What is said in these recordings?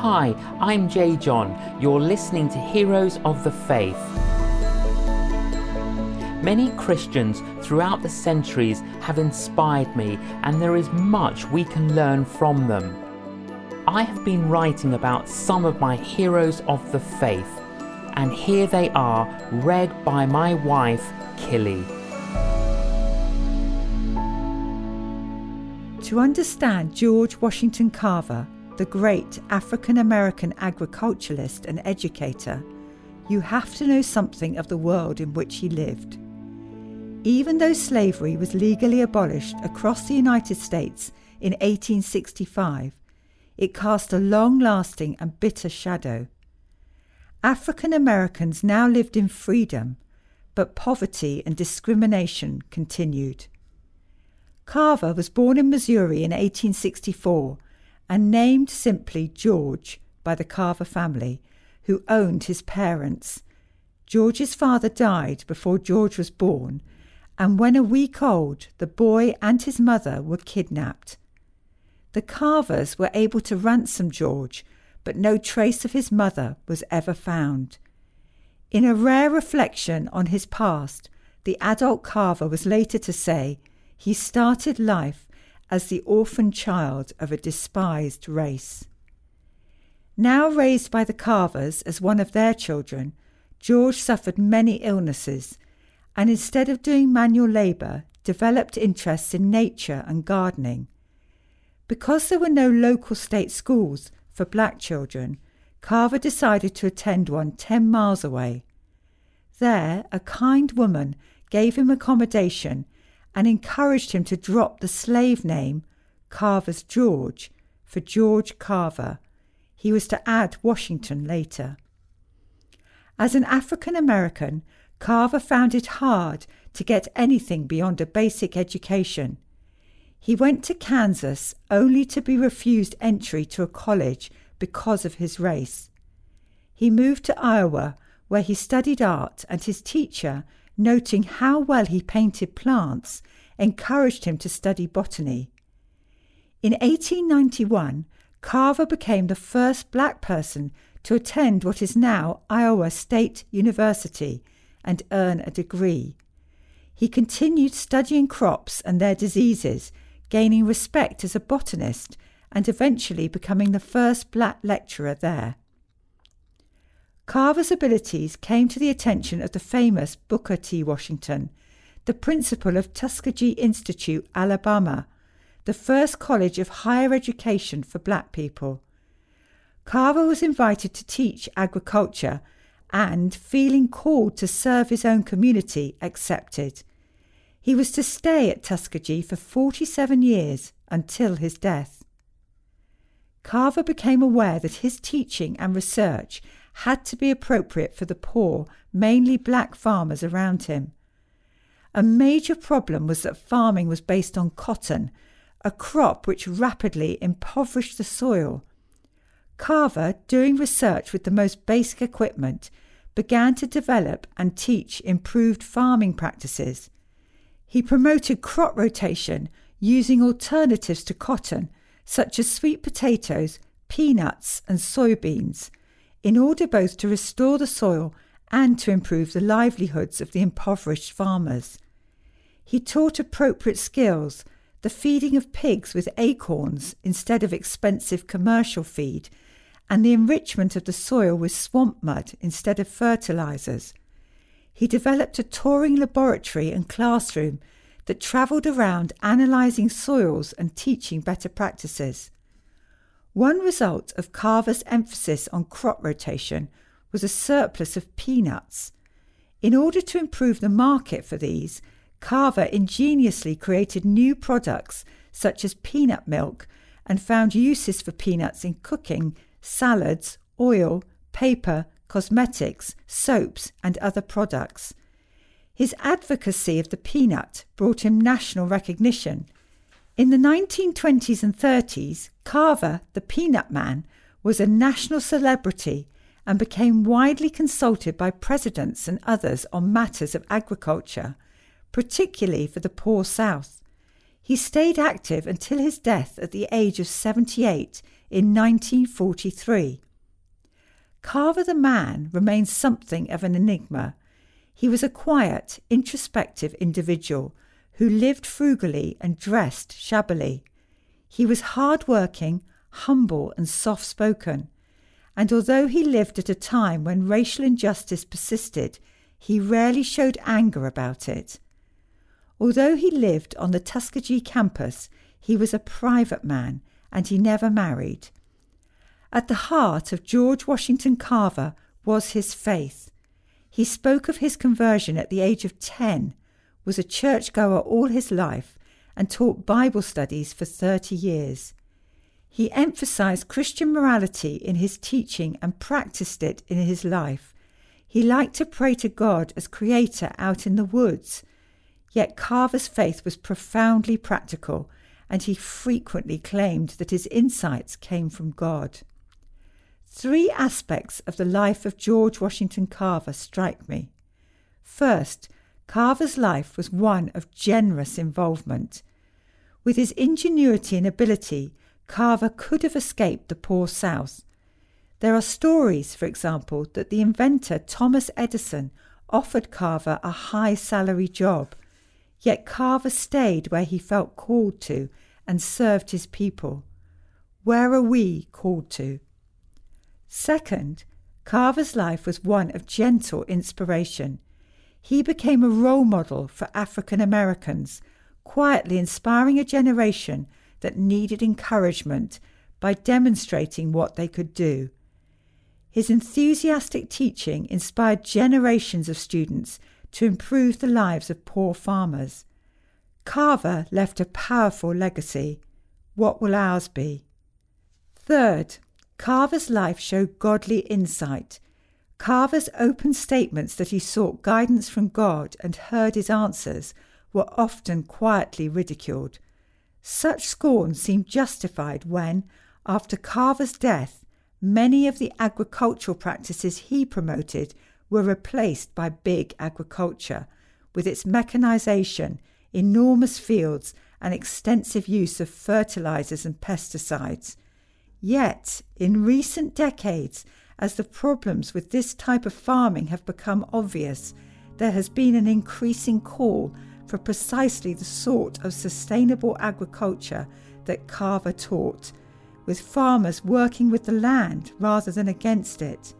Hi, I'm J.John. You're listening to Heroes of the Faith. Many Christians throughout the centuries have inspired me, and there is much we can learn from them. I have been writing about some of my heroes of the faith, and here they are, read by my wife, Killy. To understand George Washington Carver, the great African American agriculturalist and educator, you have to know something of the world in which he lived. Even though slavery was legally abolished across the United States in 1865, it cast a long lasting and bitter shadow. African Americans now lived in freedom, but poverty and discrimination continued. Carver was born in Missouri in 1864 and named simply George by the Carver family, who owned his parents. George's father died before George was born, and when a week old, the boy and his mother were kidnapped. The Carvers were able to ransom George, but no trace of his mother was ever found. In a rare reflection on his past, the adult Carver was later to say he started life as the orphan child of a despised race. Now raised by the Carvers as one of their children, George suffered many illnesses and instead of doing manual labour, developed interests in nature and gardening. Because there were no local state schools for black children, Carver decided to attend one 10 miles away. There, a kind woman gave him accommodation and encouraged him to drop the slave name Carver's George for George Carver. He was to add Washington later. As an African American, Carver found it hard to get anything beyond a basic education. He went to Kansas only to be refused entry to a college because of his race. He moved to Iowa, where he studied art, and his teacher noting how well he painted plants, encouraged him to study botany. In 1891, Carver became the first black person to attend what is now Iowa State University and earn a degree. He continued studying crops and their diseases, gaining respect as a botanist and eventually becoming the first black lecturer there. Carver's abilities came to the attention of the famous Booker T. Washington, the principal of Tuskegee Institute, Alabama, the first college of higher education for black people. Carver was invited to teach agriculture and, feeling called to serve his own community, accepted. He was to stay at Tuskegee for 47 years until his death. Carver became aware that his teaching and research had to be appropriate for the poor, mainly black farmers around him. A major problem was that farming was based on cotton, a crop which rapidly impoverished the soil. Carver, doing research with the most basic equipment, began to develop and teach improved farming practices. He promoted crop rotation using alternatives to cotton, such as sweet potatoes, peanuts, and soybeans in order both to restore the soil and to improve the livelihoods of the impoverished farmers. He taught appropriate skills, the feeding of pigs with acorns instead of expensive commercial feed, and the enrichment of the soil with swamp mud instead of fertilizers. He developed a touring laboratory and classroom that travelled around analysing soils and teaching better practices. One result of Carver's emphasis on crop rotation was a surplus of peanuts. In order to improve the market for these, Carver ingeniously created new products such as peanut milk and found uses for peanuts in cooking, salads, oil, paper, cosmetics, soaps, and other products. His advocacy of the peanut brought him national recognition in the 1920s and 30s, Carver, the Peanut Man, was a national celebrity and became widely consulted by presidents and others on matters of agriculture, particularly for the poor South. He stayed active until his death at the age of 78 in 1943. Carver the man remains something of an enigma. He was a quiet, introspective individual who lived frugally and dressed shabbily. He was hard working, humble, and soft spoken. And although he lived at a time when racial injustice persisted, he rarely showed anger about it. Although he lived on the Tuskegee campus, he was a private man and he never married. At the heart of George Washington Carver was his faith. He spoke of his conversion at the age of 10, was a churchgoer all his life, and taught Bible studies for 30 years. He emphasized Christian morality in his teaching and practiced it in his life. He liked to pray to God as Creator out in the woods. Yet Carver's faith was profoundly practical, and he frequently claimed that his insights came from God. Three aspects of the life of George Washington Carver strike me. First, Carver's life was one of generous involvement. With his ingenuity and ability, Carver could have escaped the poor South. There are stories, for example, that the inventor Thomas Edison offered Carver a high salary job, yet Carver stayed where he felt called to and served his people. Where are we called to? Second, Carver's life was one of gentle inspiration. He became a role model for African Americans, quietly inspiring a generation that needed encouragement by demonstrating what they could do. His enthusiastic teaching inspired generations of students to improve the lives of poor farmers. Carver left a powerful legacy. What will ours be? Third, Carver's life showed godly insight. Carver's open statements that he sought guidance from God and heard his answers were often quietly ridiculed. Such scorn seemed justified when, after Carver's death, many of the agricultural practices he promoted were replaced by big agriculture, with its mechanization, enormous fields, and extensive use of fertilizers and pesticides. Yet, in recent decades, as the problems with this type of farming have become obvious, there has been an increasing call for precisely the sort of sustainable agriculture that Carver taught, with farmers working with the land rather than against it.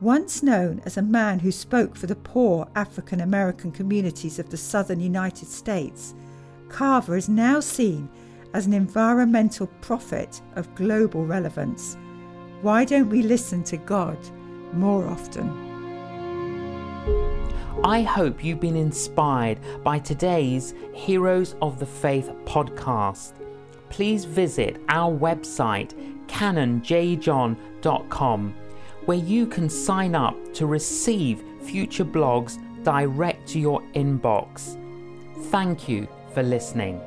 Once known as a man who spoke for the poor African American communities of the southern United States, Carver is now seen as an environmental prophet of global relevance. Why don't we listen to God more often? I hope you've been inspired by today's Heroes of the Faith podcast. Please visit our website, canonjjohn.com, where you can sign up to receive future blogs direct to your inbox. Thank you for listening.